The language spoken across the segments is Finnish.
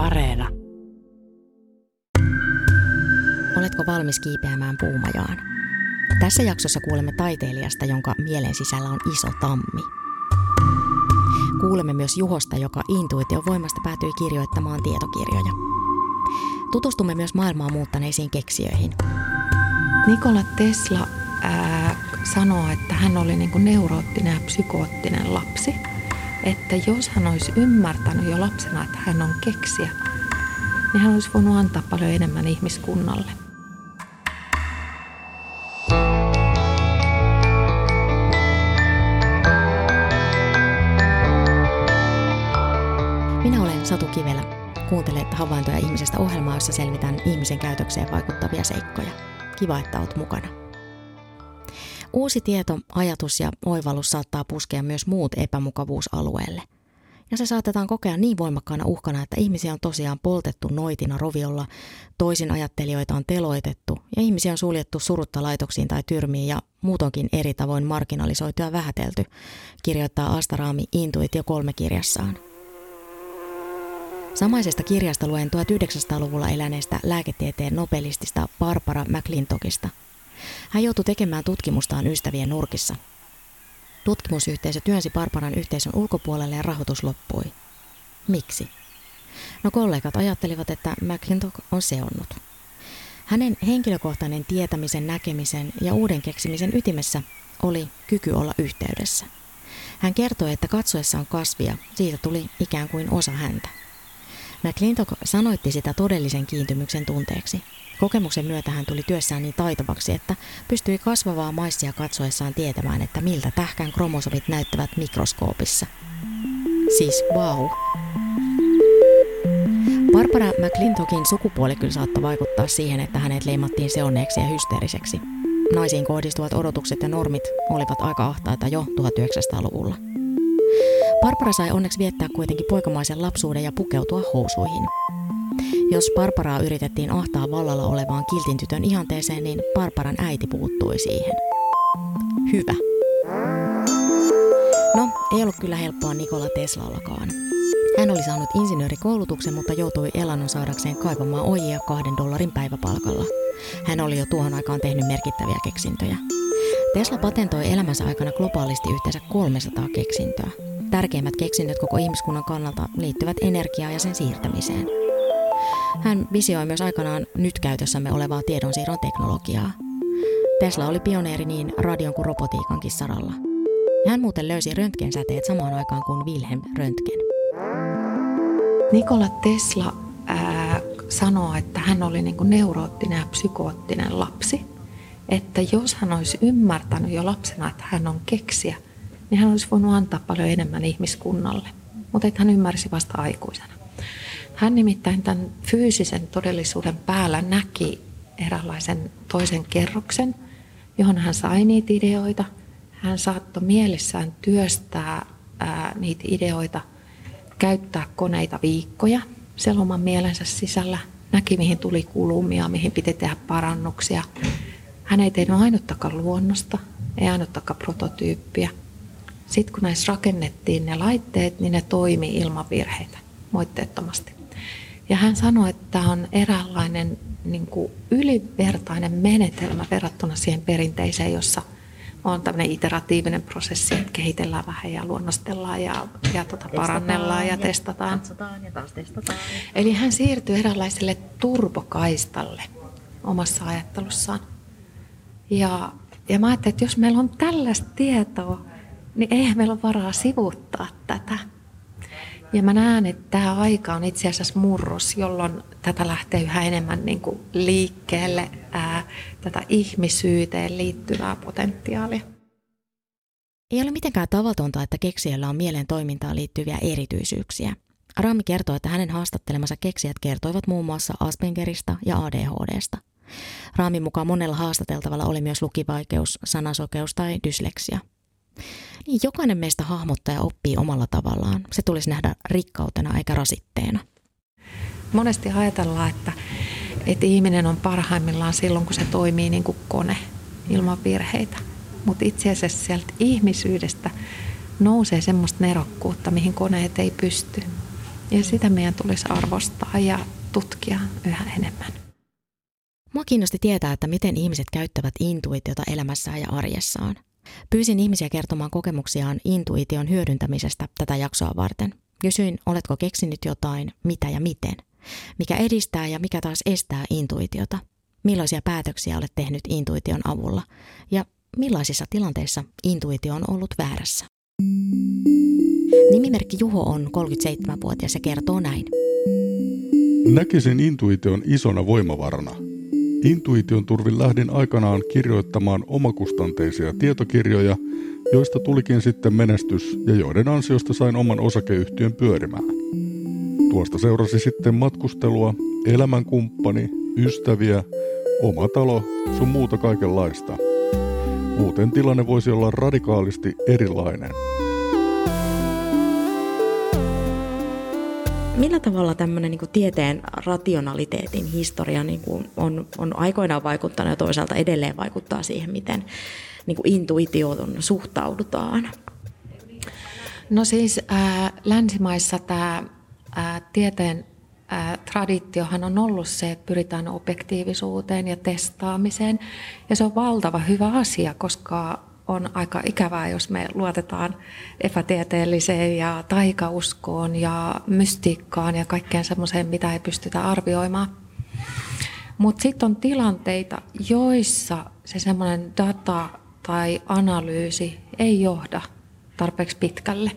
Areena. Oletko valmis kiipeämään puumajaan? Tässä jaksossa kuulemme taiteilijasta, jonka mielen sisällä on iso tammi. Kuulemme myös Juhosta, joka intuition voimasta päätyi kirjoittamaan tietokirjoja. Tutustumme myös maailmaa muuttaneisiin keksijöihin. Nikola Tesla ää, sanoo, että hän oli niin kuin neuroottinen ja psykoottinen lapsi. Että jos hän olisi ymmärtänyt jo lapsena, että hän on keksiä, niin hän olisi voinut antaa paljon enemmän ihmiskunnalle. Minä olen Satu Kivelä. Kuuntelet havaintoja ihmisestä ohjelmaa, jossa selvitän ihmisen käytökseen vaikuttavia seikkoja. Kiva, että olet mukana. Uusi tieto, ajatus ja oivallus saattaa puskea myös muut epämukavuusalueelle. Ja se saatetaan kokea niin voimakkaana uhkana, että ihmisiä on tosiaan poltettu noitina roviolla, toisin ajattelijoita on teloitettu ja ihmisiä on suljettu surutta laitoksiin tai tyrmiin ja muutonkin eri tavoin marginalisoitu ja vähätelty, kirjoittaa Astaraami Intuitio kolme kirjassaan. Samaisesta kirjasta luen 1900-luvulla eläneestä lääketieteen nobelistista Barbara McClintockista. Hän joutui tekemään tutkimustaan ystävien nurkissa. Tutkimusyhteisö työnsi Barbaran yhteisön ulkopuolelle ja rahoitus loppui. Miksi? No kollegat ajattelivat, että McClintock on seonnut. Hänen henkilökohtainen tietämisen, näkemisen ja uuden keksimisen ytimessä oli kyky olla yhteydessä. Hän kertoi, että katsoessaan kasvia siitä tuli ikään kuin osa häntä. McClintock sanoitti sitä todellisen kiintymyksen tunteeksi. Kokemuksen myötä hän tuli työssään niin taitavaksi, että pystyi kasvavaa maissia katsoessaan tietämään, että miltä tähkän kromosomit näyttävät mikroskoopissa. Siis wow. Barbara McClintockin sukupuoli kyllä saattoi vaikuttaa siihen, että hänet leimattiin seonneeksi ja hysteeriseksi. Naisiin kohdistuvat odotukset ja normit olivat aika ahtaita jo 1900-luvulla. Barbara sai onneksi viettää kuitenkin poikamaisen lapsuuden ja pukeutua housuihin. Jos Barbaraa yritettiin ahtaa vallalla olevaan kiltin tytön ihanteeseen, niin Barbaran äiti puuttui siihen. Hyvä. No, ei ollut kyllä helppoa Nikola Teslallakaan. Hän oli saanut insinöörikoulutuksen, mutta joutui elannon saadakseen kaivamaan ojia kahden dollarin päiväpalkalla. Hän oli jo tuohon aikaan tehnyt merkittäviä keksintöjä. Tesla patentoi elämänsä aikana globaalisti yhteensä 300 keksintöä. Tärkeimmät keksinnöt koko ihmiskunnan kannalta liittyvät energiaan ja sen siirtämiseen. Hän visioi myös aikanaan nyt käytössämme olevaa tiedonsiirron teknologiaa. Tesla oli pioneeri niin radion kuin robotiikankin saralla. Hän muuten löysi röntgensäteet samaan aikaan kuin Wilhelm Röntgen. Nikola Tesla ää, sanoo, että hän oli niin kuin neuroottinen ja psykoottinen lapsi. Että jos hän olisi ymmärtänyt jo lapsena, että hän on keksiä, niin hän olisi voinut antaa paljon enemmän ihmiskunnalle. Mutta hän ymmärsi vasta aikuisena. Hän nimittäin tämän fyysisen todellisuuden päällä näki eräänlaisen toisen kerroksen, johon hän sai niitä ideoita. Hän saattoi mielessään työstää ää, niitä ideoita, käyttää koneita viikkoja siellä oman mielensä sisällä. Näki, mihin tuli kulumia, mihin piti tehdä parannuksia. Hän ei tehnyt ainuttakaan luonnosta, ei ainuttakaan prototyyppiä. Sitten kun näissä rakennettiin ne laitteet, niin ne toimi ilman virheitä, moitteettomasti. Ja hän sanoi, että tämä on eräänlainen niin kuin ylivertainen menetelmä verrattuna siihen perinteiseen, jossa on tämmöinen iteratiivinen prosessi, että kehitellään vähän ja luonnostellaan ja, ja tota parannellaan ja, ja testataan. Katsotaan ja taas testataan. Eli hän siirtyi eräänlaiselle turbokaistalle omassa ajattelussaan. Ja, ja mä ajattelin, että jos meillä on tällaista tietoa, niin eihän meillä ole varaa sivuuttaa tätä. Ja mä näen, että tämä aika on itse asiassa murros, jolloin tätä lähtee yhä enemmän niin kuin liikkeelle ää, tätä ihmisyyteen liittyvää potentiaalia. Ei ole mitenkään tavatonta, että keksijällä on mielen toimintaan liittyviä erityisyyksiä. Rami kertoo, että hänen haastattelemansa keksijät kertoivat muun muassa Aspengerista ja ADHDsta. Raamin mukaan monella haastateltavalla oli myös lukivaikeus, sanasokeus tai dysleksia. Niin jokainen meistä hahmottaa ja oppii omalla tavallaan. Se tulisi nähdä rikkautena eikä rasitteena. Monesti ajatellaan, että, että ihminen on parhaimmillaan silloin, kun se toimii niin kuin kone ilman virheitä. Mutta itse asiassa sieltä ihmisyydestä nousee semmoista nerokkuutta, mihin koneet ei pysty. Ja sitä meidän tulisi arvostaa ja tutkia yhä enemmän. Mua kiinnosti tietää, että miten ihmiset käyttävät intuitiota elämässään ja arjessaan. Pyysin ihmisiä kertomaan kokemuksiaan intuition hyödyntämisestä tätä jaksoa varten. Kysyin, oletko keksinyt jotain, mitä ja miten. Mikä edistää ja mikä taas estää intuitiota. Millaisia päätöksiä olet tehnyt intuition avulla. Ja millaisissa tilanteissa intuitio on ollut väärässä. Nimimerkki Juho on 37-vuotias ja kertoo näin. Näkisin intuition isona voimavarana. Intuition turvin lähdin aikanaan kirjoittamaan omakustanteisia tietokirjoja, joista tulikin sitten menestys ja joiden ansiosta sain oman osakeyhtiön pyörimään. Tuosta seurasi sitten matkustelua, elämänkumppani, ystäviä, oma talo, sun muuta kaikenlaista. Muuten tilanne voisi olla radikaalisti erilainen. Millä tavalla tämmöinen niin tieteen rationaliteetin historia niin kuin on, on aikoinaan vaikuttanut ja toisaalta edelleen vaikuttaa siihen, miten niin kuin intuitioon suhtaudutaan? No siis äh, länsimaissa tämä äh, tieteen äh, traditiohan on ollut se, että pyritään objektiivisuuteen ja testaamiseen. Ja se on valtava hyvä asia, koska on aika ikävää, jos me luotetaan epätieteelliseen ja taikauskoon ja mystiikkaan ja kaikkeen semmoiseen, mitä ei pystytä arvioimaan. Mutta sitten on tilanteita, joissa se semmoinen data tai analyysi ei johda tarpeeksi pitkälle.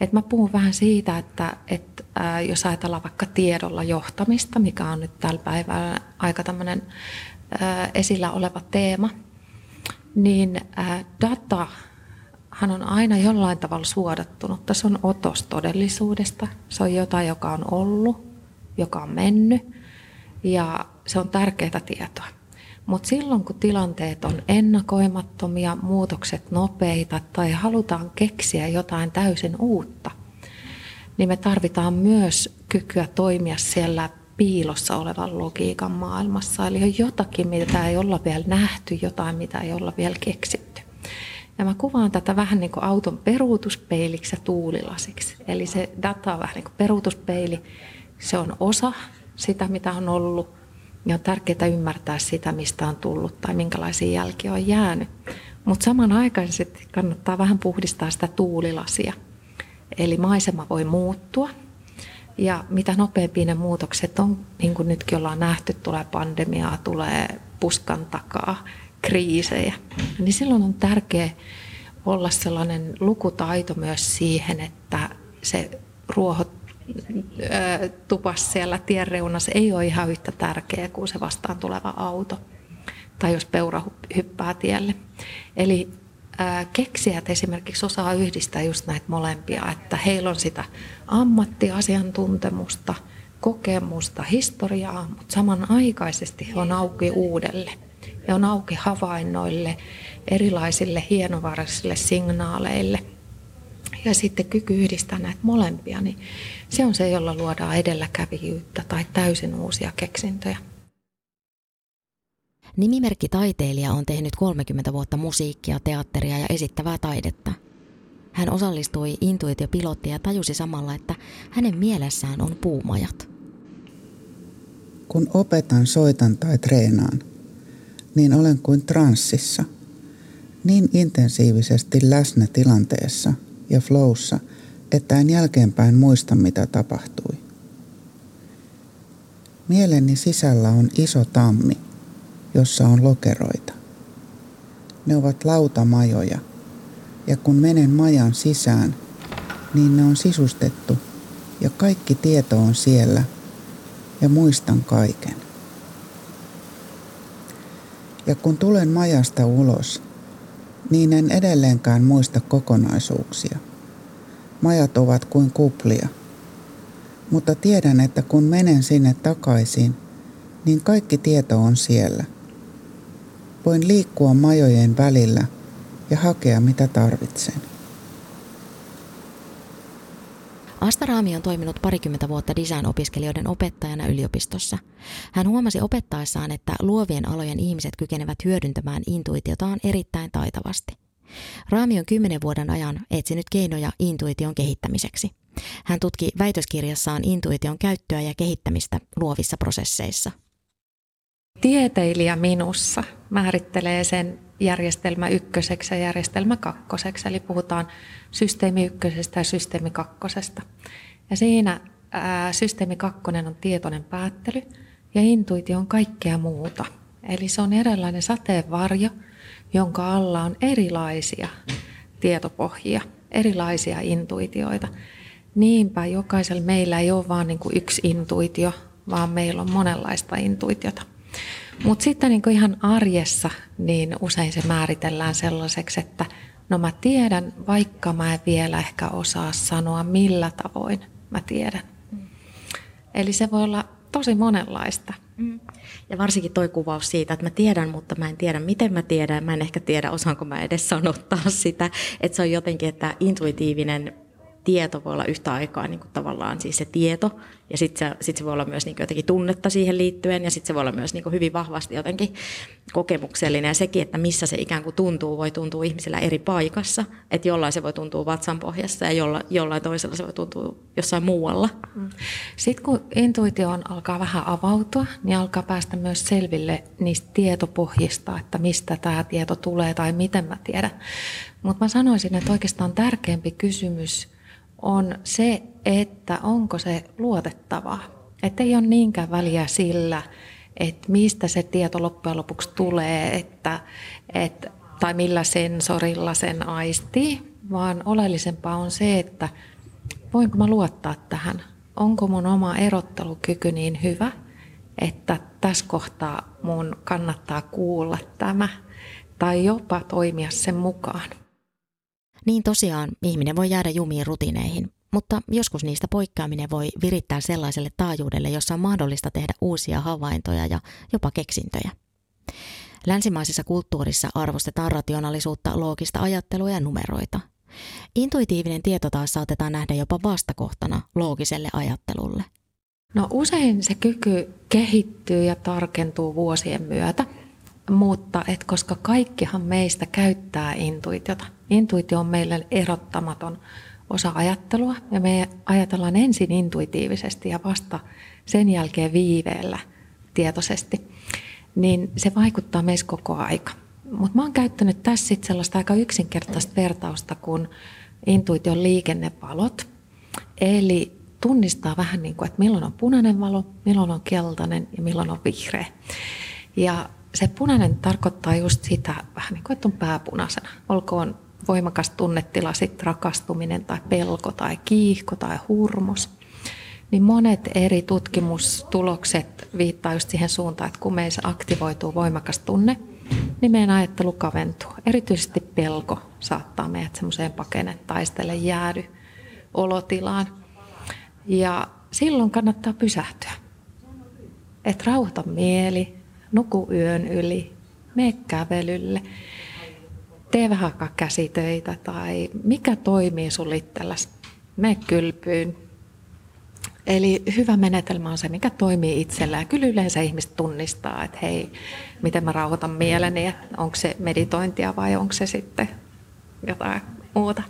Et mä puhun vähän siitä, että et, ää, jos ajatellaan vaikka tiedolla johtamista, mikä on nyt tällä päivällä aika tämmöinen esillä oleva teema – niin data hän on aina jollain tavalla suodattunut. Se on otos todellisuudesta. Se on jotain, joka on ollut, joka on mennyt ja se on tärkeää tietoa. Mutta silloin kun tilanteet on ennakoimattomia, muutokset nopeita tai halutaan keksiä jotain täysin uutta, niin me tarvitaan myös kykyä toimia siellä piilossa olevan logiikan maailmassa. Eli on jotakin, mitä ei olla vielä nähty, jotain, mitä ei olla vielä keksitty. Ja mä kuvaan tätä vähän niin kuin auton peruutuspeiliksi ja tuulilasiksi. Eli se data on vähän niin kuin peruutuspeili. Se on osa sitä, mitä on ollut. Ja on tärkeää ymmärtää sitä, mistä on tullut tai minkälaisia jälkiä on jäänyt. Mutta samanaikaisesti kannattaa vähän puhdistaa sitä tuulilasia. Eli maisema voi muuttua, ja mitä nopeampia ne muutokset on, niin kuin nytkin ollaan nähty, tulee pandemiaa, tulee puskan takaa, kriisejä, niin silloin on tärkeää olla sellainen lukutaito myös siihen, että se ruoho tupas siellä tien reunassa ei ole ihan yhtä tärkeä kuin se vastaan tuleva auto tai jos peura hyppää tielle. Eli keksijät esimerkiksi osaa yhdistää just näitä molempia, että heillä on sitä ammattiasiantuntemusta, kokemusta, historiaa, mutta samanaikaisesti he on auki uudelle. He on auki havainnoille, erilaisille hienovaraisille signaaleille. Ja sitten kyky yhdistää näitä molempia, niin se on se, jolla luodaan edelläkävijyyttä tai täysin uusia keksintöjä. Nimimerkki taiteilija on tehnyt 30 vuotta musiikkia, teatteria ja esittävää taidetta. Hän osallistui intuitiopilottiin ja tajusi samalla, että hänen mielessään on puumajat. Kun opetan, soitan tai treenaan, niin olen kuin transsissa. Niin intensiivisesti läsnä tilanteessa ja flowssa, että en jälkeenpäin muista mitä tapahtui. Mieleni sisällä on iso tammi – jossa on lokeroita. Ne ovat lautamajoja, ja kun menen majan sisään, niin ne on sisustettu ja kaikki tieto on siellä ja muistan kaiken. Ja kun tulen majasta ulos, niin en edelleenkään muista kokonaisuuksia. Majat ovat kuin kuplia. Mutta tiedän, että kun menen sinne takaisin, niin kaikki tieto on siellä – Voin liikkua majojen välillä ja hakea mitä tarvitsen. Asta Raami on toiminut parikymmentä vuotta design-opiskelijoiden opettajana yliopistossa. Hän huomasi opettaessaan, että luovien alojen ihmiset kykenevät hyödyntämään intuitiotaan erittäin taitavasti. Raami on kymmenen vuoden ajan etsinyt keinoja intuition kehittämiseksi – Hän tutki väitöskirjassaan intuition käyttöä ja kehittämistä luovissa prosesseissa. Tieteilijä minussa määrittelee sen järjestelmä ykköseksi ja järjestelmä kakkoseksi, eli puhutaan systeemi ykkösestä ja systeemi kakkosesta. Ja siinä ää, systeemi kakkonen on tietoinen päättely ja intuitio on kaikkea muuta. Eli se on eräänlainen sateenvarjo, jonka alla on erilaisia tietopohjia, erilaisia intuitioita. Niinpä jokaisella meillä ei ole vain niin yksi intuitio, vaan meillä on monenlaista intuitiota. Mutta sitten niin ihan arjessa niin usein se määritellään sellaiseksi, että no mä tiedän, vaikka mä en vielä ehkä osaa sanoa millä tavoin mä tiedän. Eli se voi olla tosi monenlaista. Mm. Ja varsinkin toi kuvaus siitä, että mä tiedän, mutta mä en tiedä, miten mä tiedän. Mä en ehkä tiedä, osaanko mä edes sanottaa sitä. Että se on jotenkin, että intuitiivinen tieto voi olla yhtä aikaa niin kuin tavallaan siis se tieto, ja sitten se, sit se voi olla myös niin kuin jotenkin tunnetta siihen liittyen, ja sitten se voi olla myös niin kuin hyvin vahvasti jotenkin kokemuksellinen, ja sekin, että missä se ikään kuin tuntuu, voi tuntua ihmisillä eri paikassa, että jollain se voi tuntua vatsan pohjassa, ja jolla, jollain toisella se voi tuntua jossain muualla. Mm. Sitten kun intuitio alkaa vähän avautua, niin alkaa päästä myös selville niistä tietopohjista, että mistä tämä tieto tulee tai miten mä tiedän. Mutta mä sanoisin, että oikeastaan tärkeämpi kysymys on se, että onko se luotettavaa. Että ei ole niinkään väliä sillä, että mistä se tieto loppujen lopuksi tulee, että, että, tai millä sensorilla sen aistii, vaan oleellisempaa on se, että voinko mä luottaa tähän. Onko mun oma erottelukyky niin hyvä, että tässä kohtaa mun kannattaa kuulla tämä tai jopa toimia sen mukaan. Niin tosiaan ihminen voi jäädä jumiin rutiineihin, mutta joskus niistä poikkeaminen voi virittää sellaiselle taajuudelle, jossa on mahdollista tehdä uusia havaintoja ja jopa keksintöjä. Länsimaisessa kulttuurissa arvostetaan rationaalisuutta, loogista ajattelua ja numeroita. Intuitiivinen tieto taas saatetaan nähdä jopa vastakohtana loogiselle ajattelulle. No usein se kyky kehittyy ja tarkentuu vuosien myötä – mutta et koska kaikkihan meistä käyttää intuitiota. Intuitio on meille erottamaton osa ajattelua ja me ajatellaan ensin intuitiivisesti ja vasta sen jälkeen viiveellä tietoisesti. Niin se vaikuttaa meissä koko aika. Mutta mä oon käyttänyt tässä sit sellaista aika yksinkertaista vertausta kuin intuition liikennevalot. Eli tunnistaa vähän niin kuin, että milloin on punainen valo, milloin on keltainen ja milloin on vihreä. Ja se punainen tarkoittaa just sitä, vähän niin kuin, että on pääpunaisena. Olkoon voimakas tunnetila, sitten rakastuminen tai pelko tai kiihko tai hurmos. Niin monet eri tutkimustulokset viittaa just siihen suuntaan, että kun meissä aktivoituu voimakas tunne, niin meidän ajattelu kaventuu. Erityisesti pelko saattaa meidät semmoiseen pakene taistele jäädy olotilaan. Ja silloin kannattaa pysähtyä. Että rauhoita mieli, nuku yön yli, mene kävelylle, tee vähän käsitöitä tai mikä toimii sulle itsellesi, mene kylpyyn. Eli hyvä menetelmä on se, mikä toimii itsellään. Kyllä yleensä ihmiset tunnistaa, että hei, miten mä rauhoitan mieleni, että onko se meditointia vai onko se sitten jotain muuta.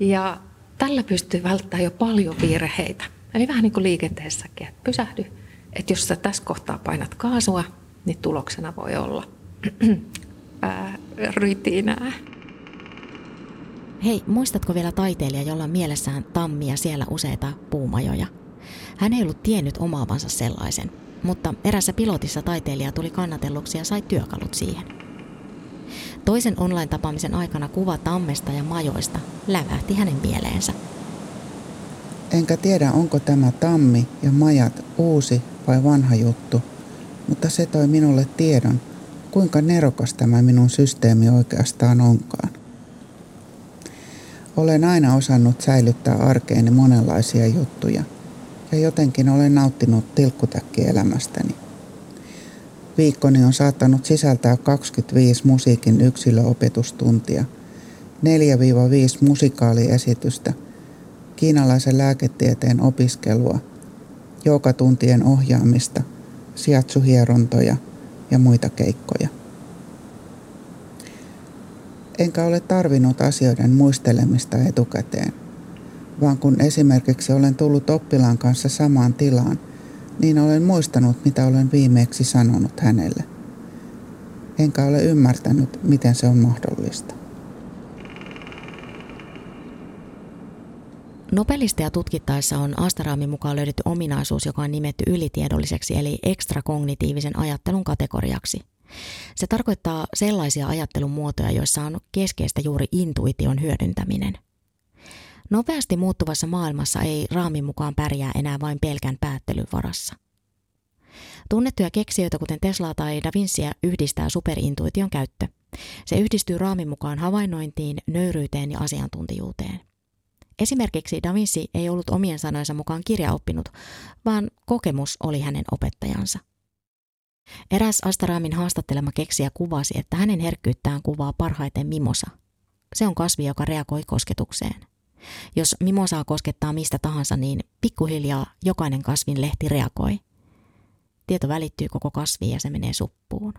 Ja tällä pystyy välttämään jo paljon virheitä. Eli vähän niin kuin liikenteessäkin, että pysähdy. Että jos sä tässä kohtaa painat kaasua, niin tuloksena voi olla rytinää. Hei, muistatko vielä taiteilija, jolla on mielessään tammia siellä useita puumajoja? Hän ei ollut tiennyt omaavansa sellaisen, mutta erässä pilotissa taiteilija tuli kannatelluksi ja sai työkalut siihen. Toisen online-tapaamisen aikana kuva tammesta ja majoista lävähti hänen mieleensä. Enkä tiedä, onko tämä tammi ja majat uusi vai vanha juttu – mutta se toi minulle tiedon, kuinka nerokas tämä minun systeemi oikeastaan onkaan. Olen aina osannut säilyttää arkeeni monenlaisia juttuja ja jotenkin olen nauttinut tilkkutäkkielämästäni. Viikkoni on saattanut sisältää 25 musiikin yksilöopetustuntia, 4-5 musikaaliesitystä, kiinalaisen lääketieteen opiskelua, joukatuntien ohjaamista – siatsuhierontoja ja muita keikkoja. Enkä ole tarvinnut asioiden muistelemista etukäteen. vaan kun esimerkiksi olen tullut oppilaan kanssa samaan tilaan, niin olen muistanut, mitä olen viimeksi sanonut hänelle. Enkä ole ymmärtänyt, miten se on mahdollista. Nobelisteja tutkittaessa on Astaraamin mukaan löydetty ominaisuus, joka on nimetty ylitiedolliseksi eli ekstrakognitiivisen ajattelun kategoriaksi. Se tarkoittaa sellaisia ajattelun muotoja, joissa on keskeistä juuri intuition hyödyntäminen. Nopeasti muuttuvassa maailmassa ei raamin mukaan pärjää enää vain pelkän päättelyn varassa. Tunnettuja keksijöitä kuten Tesla tai Da Vinciä yhdistää superintuition käyttö. Se yhdistyy raamin mukaan havainnointiin, nöyryyteen ja asiantuntijuuteen. Esimerkiksi Da Vinci ei ollut omien sanojensa mukaan kirjaoppinut, vaan kokemus oli hänen opettajansa. Eräs Astaraamin haastattelema keksijä kuvasi, että hänen herkkyyttään kuvaa parhaiten mimosa. Se on kasvi, joka reagoi kosketukseen. Jos mimosaa koskettaa mistä tahansa, niin pikkuhiljaa jokainen kasvin lehti reagoi. Tieto välittyy koko kasviin ja se menee suppuun.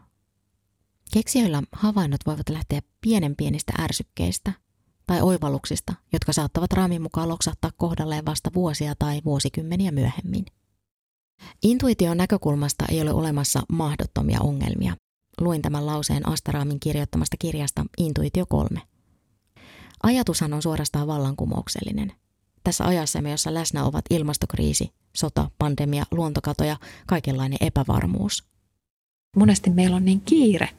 Keksijöillä havainnot voivat lähteä pienen pienistä ärsykkeistä – tai oivalluksista, jotka saattavat raamin mukaan loksahtaa kohdalleen vasta vuosia tai vuosikymmeniä myöhemmin. Intuition näkökulmasta ei ole olemassa mahdottomia ongelmia. Luin tämän lauseen Astaraamin kirjoittamasta kirjasta Intuitio 3. Ajatushan on suorastaan vallankumouksellinen. Tässä ajassamme, jossa läsnä ovat ilmastokriisi, sota, pandemia, luontokato ja kaikenlainen epävarmuus. Monesti meillä on niin kiire,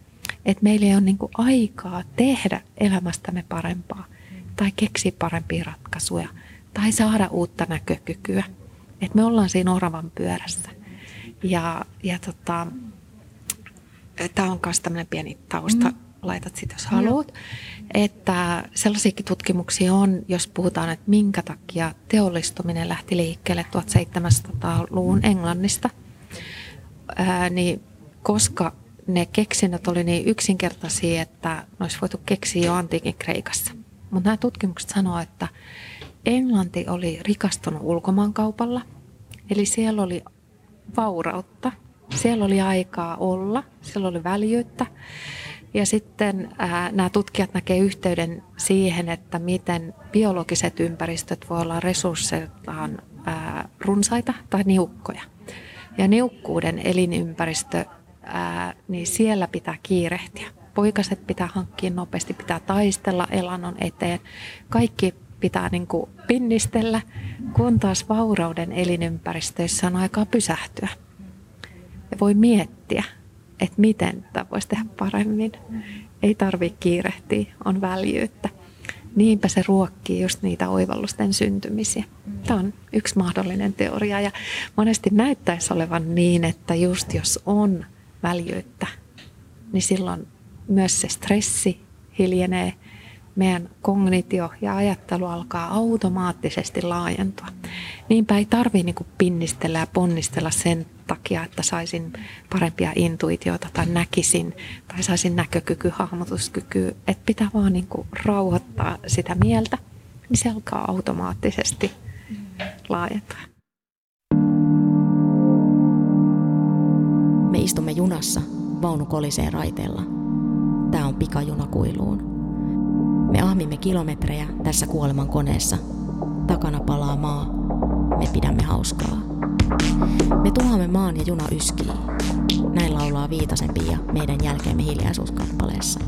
että meillä ei ole niin aikaa tehdä elämästämme parempaa tai keksiä parempia ratkaisuja tai saada uutta näkökykyä. Että me ollaan siinä oravan pyörässä. Ja, ja tota, tämä on myös tämmöinen pieni tausta. Mm. Laitat sitä, jos haluat. Että sellaisiakin tutkimuksia on, jos puhutaan, että minkä takia teollistuminen lähti liikkeelle 1700-luvun Englannista. Ää, niin koska ne keksinnöt oli niin yksinkertaisia, että ne olisi voitu keksiä jo antiikin Kreikassa. Mutta nämä tutkimukset sanoo, että Englanti oli rikastunut ulkomaankaupalla, eli siellä oli vaurautta, siellä oli aikaa olla, siellä oli väljyyttä. Ja sitten ää, nämä tutkijat näkevät yhteyden siihen, että miten biologiset ympäristöt voi olla resursseiltaan ää, runsaita tai niukkoja. Ja niukkuuden elinympäristö, ää, niin siellä pitää kiirehtiä poikaset pitää hankkia nopeasti, pitää taistella elannon eteen. Kaikki pitää niin kuin pinnistellä, kun taas vaurauden elinympäristöissä on aikaa pysähtyä. Ja voi miettiä, että miten tämä voisi tehdä paremmin. Ei tarvitse kiirehtiä, on väljyyttä. Niinpä se ruokkii just niitä oivallusten syntymisiä. Tämä on yksi mahdollinen teoria ja monesti näyttäisi olevan niin, että just jos on väljyyttä, niin silloin myös se stressi hiljenee, meidän kognitio ja ajattelu alkaa automaattisesti laajentua. Niinpä ei tarvitse niin pinnistellä ja ponnistella sen takia, että saisin parempia intuitioita tai näkisin tai saisin näkökyky, hahmotuskyky. Että pitää vaan niin rauhoittaa sitä mieltä, niin se alkaa automaattisesti laajentua. Me istumme junassa, vaunu kolisee raiteella – Tämä on pikajuna kuiluun. Me ahmimme kilometrejä tässä kuoleman koneessa. Takana palaa maa. Me pidämme hauskaa. Me tuhoamme maan ja juna yskii. Näin laulaa Viitasempi ja meidän jälkeemme hiljaisuuskappaleessa.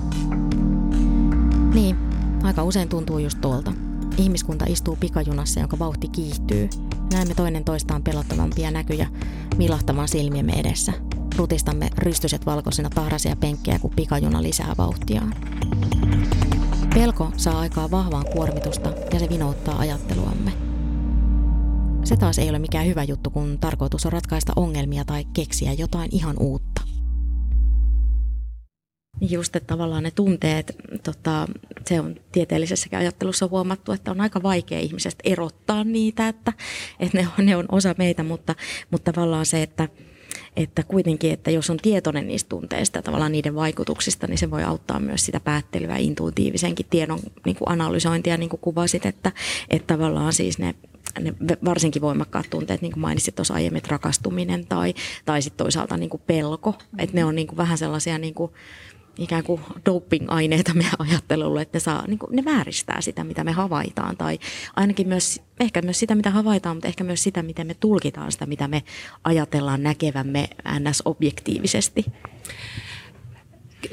Niin, aika usein tuntuu just tuolta. Ihmiskunta istuu pikajunassa, jonka vauhti kiihtyy. Näemme toinen toistaan pelottavampia näkyjä milahtavan silmiemme edessä – Rutistamme rystyset valkoisina tahraisia penkkejä, kun pikajuna lisää vauhtiaan. Pelko saa aikaa vahvaa kuormitusta ja se vinouttaa ajatteluamme. Se taas ei ole mikään hyvä juttu, kun tarkoitus on ratkaista ongelmia tai keksiä jotain ihan uutta. Just, että tavallaan ne tunteet, tota, se on tieteellisessäkin ajattelussa huomattu, että on aika vaikea ihmisestä erottaa niitä, että, että ne, on, ne on osa meitä, mutta, mutta tavallaan se, että, että kuitenkin, että jos on tietoinen niistä tunteista tavallaan niiden vaikutuksista, niin se voi auttaa myös sitä päättelyä intuitiivisenkin tiedon niin kuin analysointia, niin kuin kuvasit, että, että tavallaan siis ne ne varsinkin voimakkaat tunteet, niin kuin mainitsit tuossa aiemmin, että rakastuminen tai, tai sitten toisaalta niin kuin pelko, että ne on niin kuin vähän sellaisia niin kuin ikään kuin doping-aineita meidän ajattelulle, että ne, saa, niin kuin, ne vääristää sitä, mitä me havaitaan. Tai ainakin myös, ehkä myös sitä, mitä havaitaan, mutta ehkä myös sitä, miten me tulkitaan sitä, mitä me ajatellaan näkevämme ns-objektiivisesti.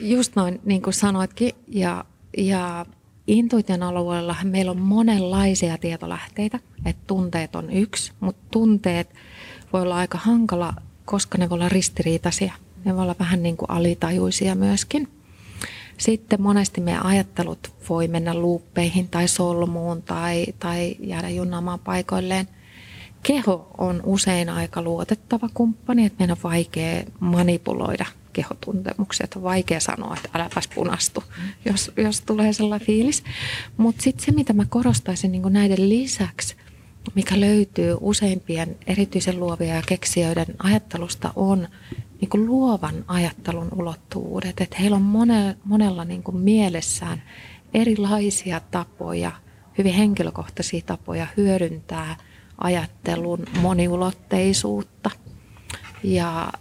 Just noin, niin kuin sanoitkin, ja, ja intuition alueella meillä on monenlaisia tietolähteitä, että tunteet on yksi, mutta tunteet voi olla aika hankala, koska ne voi olla ristiriitaisia. Ne voi olla vähän niin kuin alitajuisia myöskin. Sitten monesti meidän ajattelut voi mennä luuppeihin tai solmuun tai, tai jäädä junnaamaan paikoilleen. Keho on usein aika luotettava kumppani, että meidän on vaikea manipuloida kehotuntemuksia. Että on vaikea sanoa, että äläpäs punastu, jos, jos tulee sellainen fiilis. Mutta sitten se, mitä mä korostaisin niin näiden lisäksi, mikä löytyy useimpien erityisen luovia ja keksijöiden ajattelusta, on niin kuin luovan ajattelun ulottuvuudet. Että heillä on monella, monella niin kuin mielessään erilaisia tapoja, hyvin henkilökohtaisia tapoja hyödyntää ajattelun moniulotteisuutta. Ja,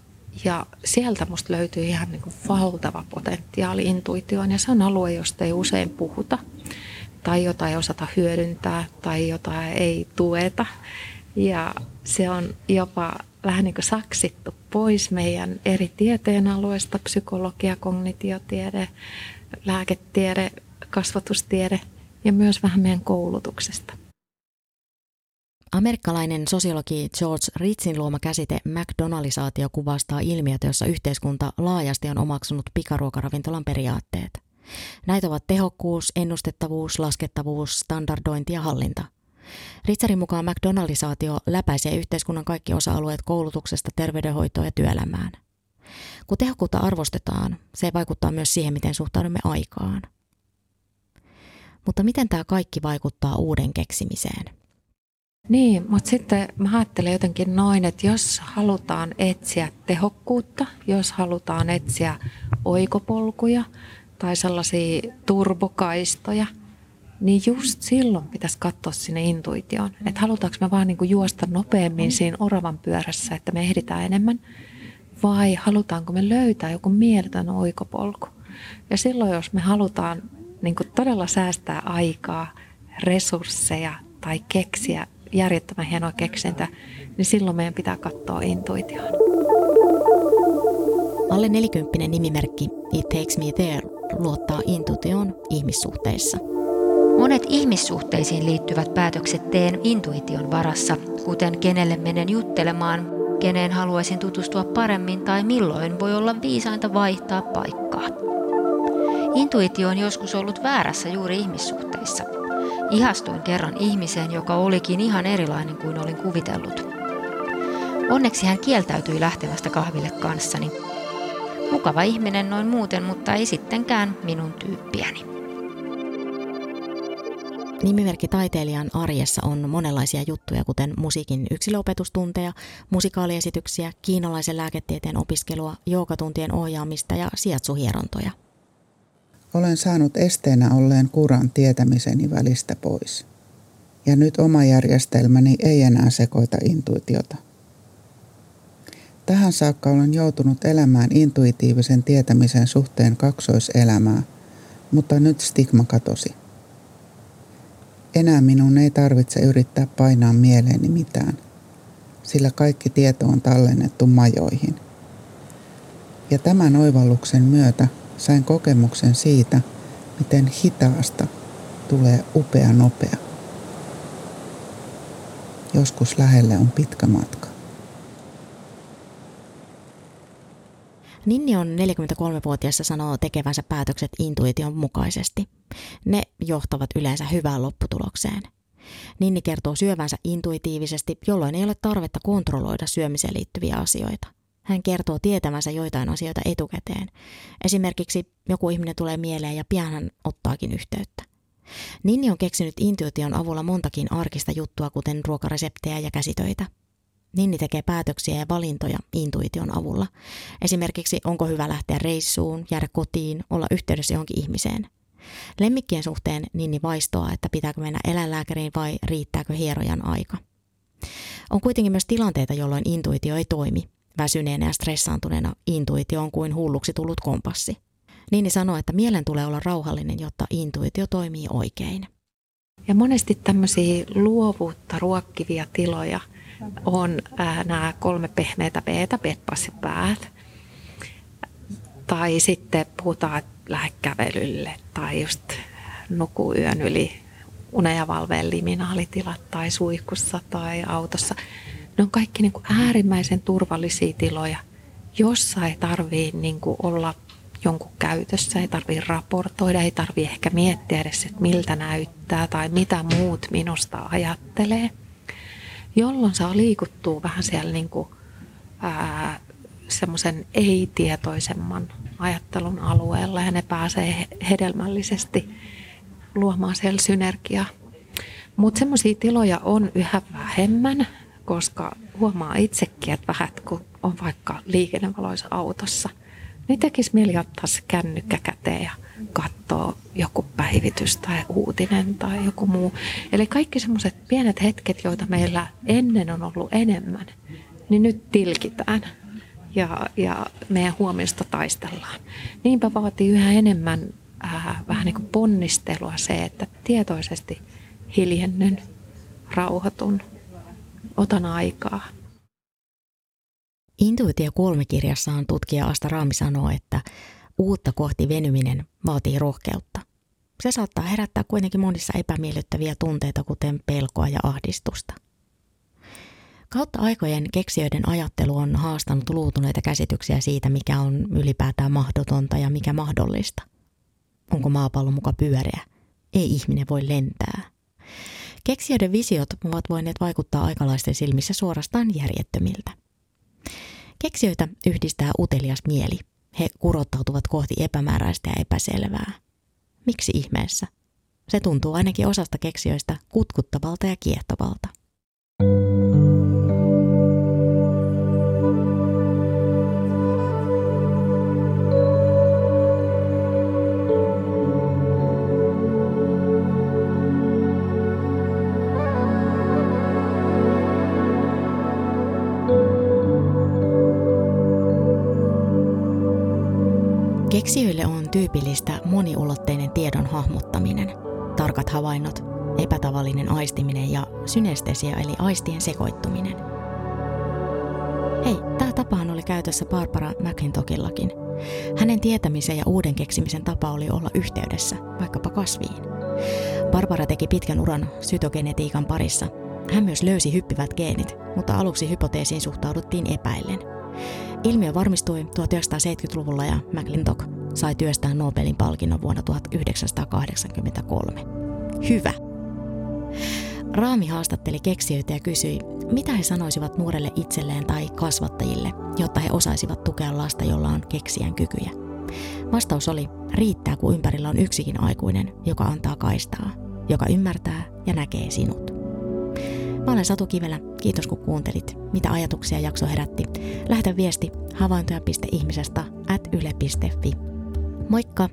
ja sieltä musta löytyy ihan niin kuin valtava potentiaali intuitioon ja se on alue, josta ei usein puhuta tai jota ei osata hyödyntää tai jota ei tueta. Ja se on jopa vähän niin kuin saksittu pois meidän eri tieteenalueista, psykologia, kognitiotiede, lääketiede, kasvatustiede ja myös vähän meidän koulutuksesta. Amerikkalainen sosiologi George Ritzin luoma käsite McDonaldisaatio kuvastaa ilmiötä, jossa yhteiskunta laajasti on omaksunut pikaruokaravintolan periaatteet. Näitä ovat tehokkuus, ennustettavuus, laskettavuus, standardointi ja hallinta – Ritsarin mukaan McDonaldisaatio läpäisee yhteiskunnan kaikki osa-alueet koulutuksesta terveydenhoitoon ja työelämään. Kun tehokkuutta arvostetaan, se vaikuttaa myös siihen, miten suhtaudumme aikaan. Mutta miten tämä kaikki vaikuttaa uuden keksimiseen? Niin, mutta sitten mä ajattelen jotenkin noin, että jos halutaan etsiä tehokkuutta, jos halutaan etsiä oikopolkuja tai sellaisia turbokaistoja – niin just silloin pitäisi katsoa sinne intuitioon. Että halutaanko me vaan niin juosta nopeammin siinä oravan pyörässä, että me ehditään enemmän, vai halutaanko me löytää joku mieletön oikopolku. Ja silloin, jos me halutaan niin todella säästää aikaa, resursseja tai keksiä järjettömän hienoa keksintä, niin silloin meidän pitää katsoa intuitioon. Alle nelikymppinen nimimerkki It Takes Me There luottaa intuitioon ihmissuhteissa – Monet ihmissuhteisiin liittyvät päätökset teen intuition varassa, kuten kenelle menen juttelemaan, keneen haluaisin tutustua paremmin tai milloin voi olla viisainta vaihtaa paikkaa. Intuitio on joskus ollut väärässä juuri ihmissuhteissa. Ihastuin kerran ihmiseen, joka olikin ihan erilainen kuin olin kuvitellut. Onneksi hän kieltäytyi lähtemästä kahville kanssani. Mukava ihminen noin muuten, mutta ei sittenkään minun tyyppiäni. Nimimerkki taiteilijan arjessa on monenlaisia juttuja, kuten musiikin yksilöopetustunteja, musikaaliesityksiä, kiinalaisen lääketieteen opiskelua, joogatuntien ohjaamista ja siatsuhierontoja. Olen saanut esteenä olleen kuran tietämiseni välistä pois. Ja nyt oma järjestelmäni ei enää sekoita intuitiota. Tähän saakka olen joutunut elämään intuitiivisen tietämisen suhteen kaksoiselämää, mutta nyt stigma katosi. Enää minun ei tarvitse yrittää painaa mieleeni mitään, sillä kaikki tieto on tallennettu majoihin. Ja tämän oivalluksen myötä sain kokemuksen siitä, miten hitaasta tulee upea nopea. Joskus lähelle on pitkä matka. Ninni on 43-vuotias ja sanoo tekevänsä päätökset intuition mukaisesti. Ne johtavat yleensä hyvään lopputulokseen. Ninni kertoo syövänsä intuitiivisesti, jolloin ei ole tarvetta kontrolloida syömiseen liittyviä asioita. Hän kertoo tietävänsä joitain asioita etukäteen. Esimerkiksi joku ihminen tulee mieleen ja pian hän ottaakin yhteyttä. Ninni on keksinyt intuition avulla montakin arkista juttua, kuten ruokareseptejä ja käsitöitä. Ninni tekee päätöksiä ja valintoja intuition avulla. Esimerkiksi onko hyvä lähteä reissuun, jäädä kotiin, olla yhteydessä johonkin ihmiseen. Lemmikkien suhteen Ninni vaistoaa, että pitääkö mennä eläinlääkäriin vai riittääkö hierojan aika. On kuitenkin myös tilanteita, jolloin intuitio ei toimi. Väsyneenä ja stressaantuneena intuitio on kuin hulluksi tullut kompassi. Niini sanoi, että mielen tulee olla rauhallinen, jotta intuitio toimii oikein. Ja monesti tämmöisiä luovuutta ruokkivia tiloja on ää, nämä kolme pehmeitä peetä, petpas ja päät. Tai sitten puhutaan, että lähde kävelylle tai just nuku yön yli une- ja valveen liminaalitilat tai suihkussa tai autossa. Ne on kaikki niin kuin äärimmäisen turvallisia tiloja, jossa ei tarvii niin olla jonkun käytössä, ei tarvii raportoida, ei tarvii ehkä miettiä edes, että miltä näyttää tai mitä muut minusta ajattelee. Jolloin saa liikuttua vähän siellä niin kuin, ää, semmoisen ei-tietoisemman ajattelun alueella ja ne pääsee hedelmällisesti luomaan siellä synergiaa. Mutta semmoisia tiloja on yhä vähemmän, koska huomaa itsekin, että vähän kun on vaikka liikennevaloissa autossa, niin tekisi mieli ottaa se kännykkä käteen ja katsoa joku päivitys tai uutinen tai joku muu. Eli kaikki semmoiset pienet hetket, joita meillä ennen on ollut enemmän, niin nyt tilkitään ja, ja meidän huomiosta taistellaan. Niinpä vaatii yhä enemmän ää, vähän niin kuin ponnistelua se, että tietoisesti hiljennyn, rauhoitun, otan aikaa. Intuitio kolmikirjassaan tutkija Asta Raami sanoo, että uutta kohti venyminen vaatii rohkeutta. Se saattaa herättää kuitenkin monissa epämiellyttäviä tunteita, kuten pelkoa ja ahdistusta – Kautta aikojen keksijöiden ajattelu on haastanut luutuneita käsityksiä siitä, mikä on ylipäätään mahdotonta ja mikä mahdollista. Onko maapallo muka pyöreä? Ei ihminen voi lentää. Keksijöiden visiot ovat voineet vaikuttaa aikalaisten silmissä suorastaan järjettömiltä. Keksijöitä yhdistää utelias mieli. He kurottautuvat kohti epämääräistä ja epäselvää. Miksi ihmeessä? Se tuntuu ainakin osasta keksijöistä kutkuttavalta ja kiehtovalta. Keksijöille on tyypillistä moniulotteinen tiedon hahmottaminen, tarkat havainnot, epätavallinen aistiminen ja synestesia eli aistien sekoittuminen. Hei, tämä tapahan oli käytössä Barbara McClintokillakin. Hänen tietämisen ja uuden keksimisen tapa oli olla yhteydessä, vaikkapa kasviin. Barbara teki pitkän uran sytogenetiikan parissa. Hän myös löysi hyppivät geenit, mutta aluksi hypoteesiin suhtauduttiin epäillen – Ilmiö varmistui 1970-luvulla ja McClintock sai työstään Nobelin palkinnon vuonna 1983. Hyvä! Raami haastatteli keksijöitä ja kysyi, mitä he sanoisivat nuorelle itselleen tai kasvattajille, jotta he osaisivat tukea lasta, jolla on keksijän kykyjä. Vastaus oli, riittää kun ympärillä on yksikin aikuinen, joka antaa kaistaa, joka ymmärtää ja näkee sinut. Mä olen Satu Kivelä. Kiitos kun kuuntelit. Mitä ajatuksia jakso herätti? Lähetä viesti havaintoja.ihmisestä at yle.fi. もう一個